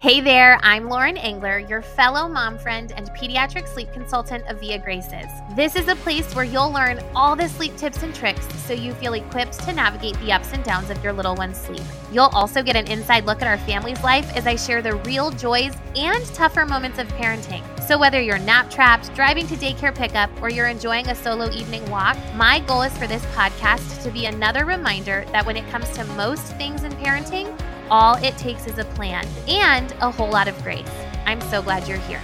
Hey there, I'm Lauren Engler, your fellow mom friend and pediatric sleep consultant of Via Graces. This is a place where you'll learn all the sleep tips and tricks so you feel equipped to navigate the ups and downs of your little one's sleep. You'll also get an inside look at our family's life as I share the real joys and tougher moments of parenting. So, whether you're nap trapped, driving to daycare pickup, or you're enjoying a solo evening walk, my goal is for this podcast to be another reminder that when it comes to most things in parenting, all it takes is a plan and a whole lot of grace. I'm so glad you're here.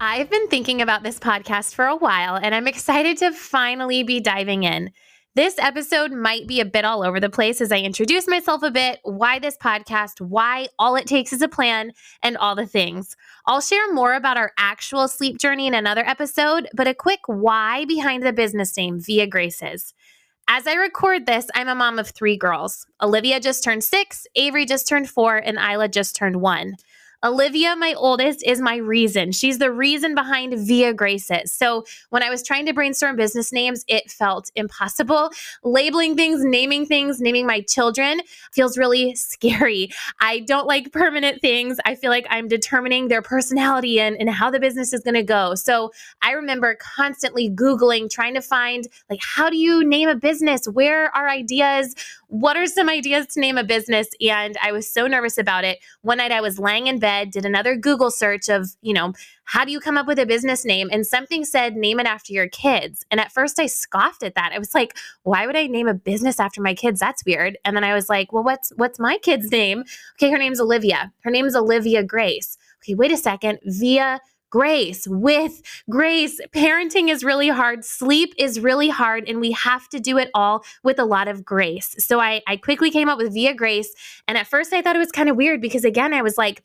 I've been thinking about this podcast for a while, and I'm excited to finally be diving in. This episode might be a bit all over the place as I introduce myself a bit, why this podcast, why all it takes is a plan, and all the things. I'll share more about our actual sleep journey in another episode, but a quick why behind the business name Via Graces. As I record this, I'm a mom of three girls. Olivia just turned six, Avery just turned four, and Isla just turned one. Olivia, my oldest, is my reason. She's the reason behind Via Graces. So when I was trying to brainstorm business names, it felt impossible. Labeling things, naming things, naming my children feels really scary. I don't like permanent things. I feel like I'm determining their personality and, and how the business is going to go. So I remember constantly Googling, trying to find like, how do you name a business? Where are ideas? What are some ideas to name a business? And I was so nervous about it. One night I was laying in bed bed, did another Google search of, you know, how do you come up with a business name? And something said, name it after your kids. And at first I scoffed at that. I was like, why would I name a business after my kids? That's weird. And then I was like, well, what's what's my kid's name? Okay, her name's Olivia. Her name is Olivia Grace. Okay, wait a second. Via grace, with grace. Parenting is really hard. Sleep is really hard. And we have to do it all with a lot of grace. So I, I quickly came up with Via Grace. And at first I thought it was kind of weird because, again, I was like,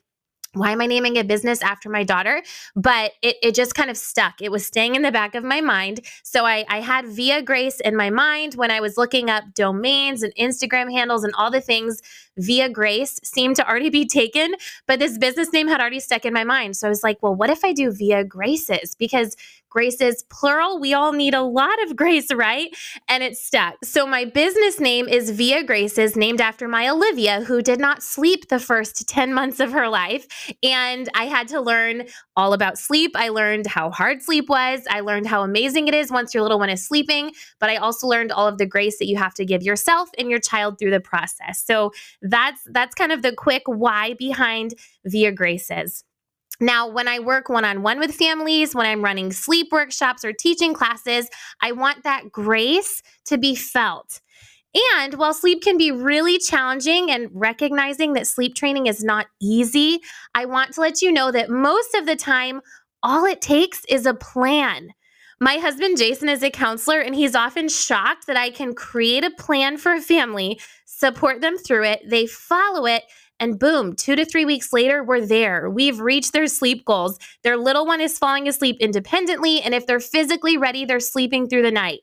why am I naming a business after my daughter? But it, it just kind of stuck. It was staying in the back of my mind. So I, I had Via Grace in my mind when I was looking up domains and Instagram handles and all the things. Via Grace seemed to already be taken, but this business name had already stuck in my mind. So I was like, well, what if I do Via Graces? Because Grace is plural. We all need a lot of grace, right? And it's stuck. So my business name is Via Graces, named after my Olivia, who did not sleep the first 10 months of her life. And I had to learn all about sleep. I learned how hard sleep was. I learned how amazing it is once your little one is sleeping. But I also learned all of the grace that you have to give yourself and your child through the process. So that's that's kind of the quick why behind Via Graces. Now, when I work one on one with families, when I'm running sleep workshops or teaching classes, I want that grace to be felt. And while sleep can be really challenging and recognizing that sleep training is not easy, I want to let you know that most of the time, all it takes is a plan. My husband Jason is a counselor, and he's often shocked that I can create a plan for a family, support them through it, they follow it, and boom, two to three weeks later, we're there. We've reached their sleep goals. Their little one is falling asleep independently. And if they're physically ready, they're sleeping through the night.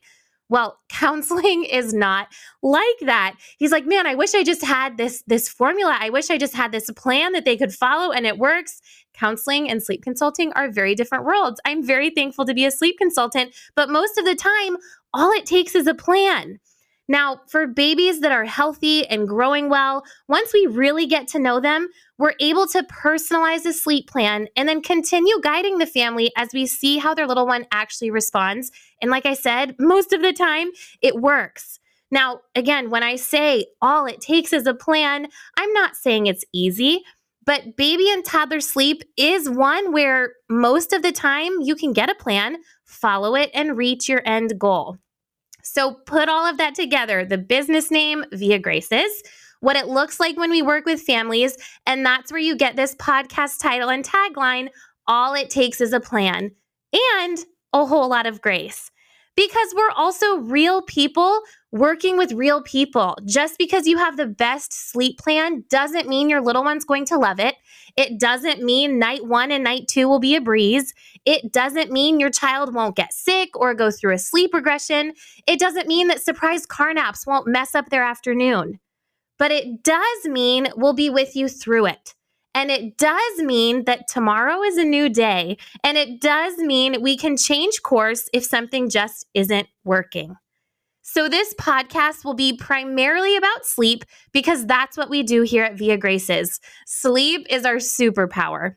Well, counseling is not like that. He's like, "Man, I wish I just had this this formula. I wish I just had this plan that they could follow and it works." Counseling and sleep consulting are very different worlds. I'm very thankful to be a sleep consultant, but most of the time, all it takes is a plan. Now, for babies that are healthy and growing well, once we really get to know them, we're able to personalize a sleep plan and then continue guiding the family as we see how their little one actually responds. And like I said, most of the time it works. Now, again, when I say all it takes is a plan, I'm not saying it's easy, but baby and toddler sleep is one where most of the time you can get a plan, follow it, and reach your end goal. So put all of that together the business name, Via Graces, what it looks like when we work with families, and that's where you get this podcast title and tagline All it takes is a plan and a whole lot of grace. Because we're also real people working with real people. Just because you have the best sleep plan doesn't mean your little one's going to love it. It doesn't mean night one and night two will be a breeze. It doesn't mean your child won't get sick or go through a sleep regression. It doesn't mean that surprise car naps won't mess up their afternoon. But it does mean we'll be with you through it. And it does mean that tomorrow is a new day. And it does mean we can change course if something just isn't working. So, this podcast will be primarily about sleep because that's what we do here at Via Graces. Sleep is our superpower.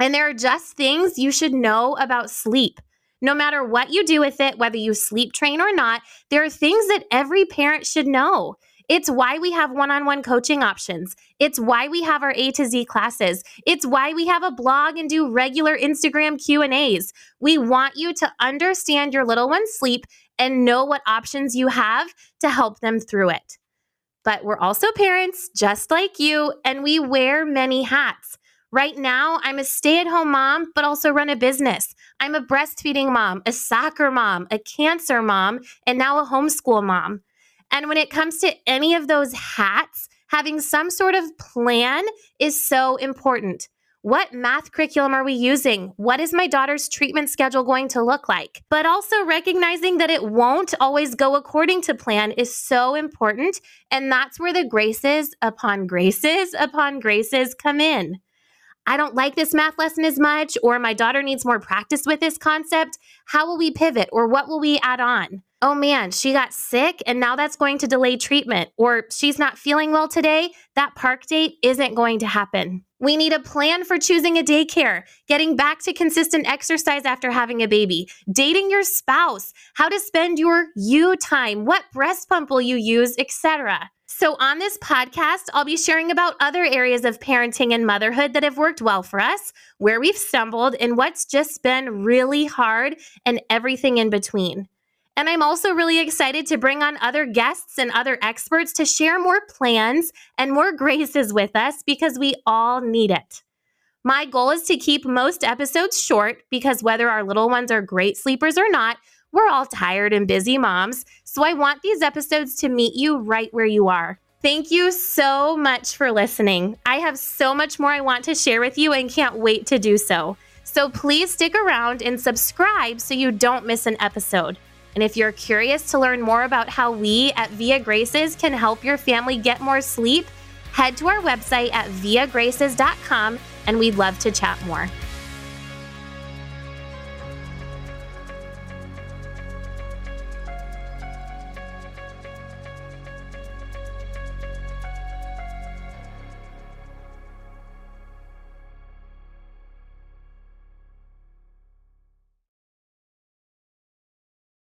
And there are just things you should know about sleep. No matter what you do with it, whether you sleep train or not, there are things that every parent should know. It's why we have one-on-one coaching options. It's why we have our A to Z classes. It's why we have a blog and do regular Instagram Q&As. We want you to understand your little one's sleep and know what options you have to help them through it. But we're also parents just like you and we wear many hats. Right now, I'm a stay at home mom, but also run a business. I'm a breastfeeding mom, a soccer mom, a cancer mom, and now a homeschool mom. And when it comes to any of those hats, having some sort of plan is so important. What math curriculum are we using? What is my daughter's treatment schedule going to look like? But also recognizing that it won't always go according to plan is so important. And that's where the graces upon graces upon graces come in. I don't like this math lesson as much, or my daughter needs more practice with this concept. How will we pivot, or what will we add on? Oh man, she got sick and now that's going to delay treatment, or she's not feeling well today, that park date isn't going to happen. We need a plan for choosing a daycare, getting back to consistent exercise after having a baby, dating your spouse, how to spend your you time, what breast pump will you use, etc. So, on this podcast, I'll be sharing about other areas of parenting and motherhood that have worked well for us, where we've stumbled, and what's just been really hard, and everything in between. And I'm also really excited to bring on other guests and other experts to share more plans and more graces with us because we all need it. My goal is to keep most episodes short because whether our little ones are great sleepers or not, we're all tired and busy moms. So I want these episodes to meet you right where you are. Thank you so much for listening. I have so much more I want to share with you and can't wait to do so. So please stick around and subscribe so you don't miss an episode. And if you're curious to learn more about how we at Via Graces can help your family get more sleep, head to our website at viagraces.com and we'd love to chat more.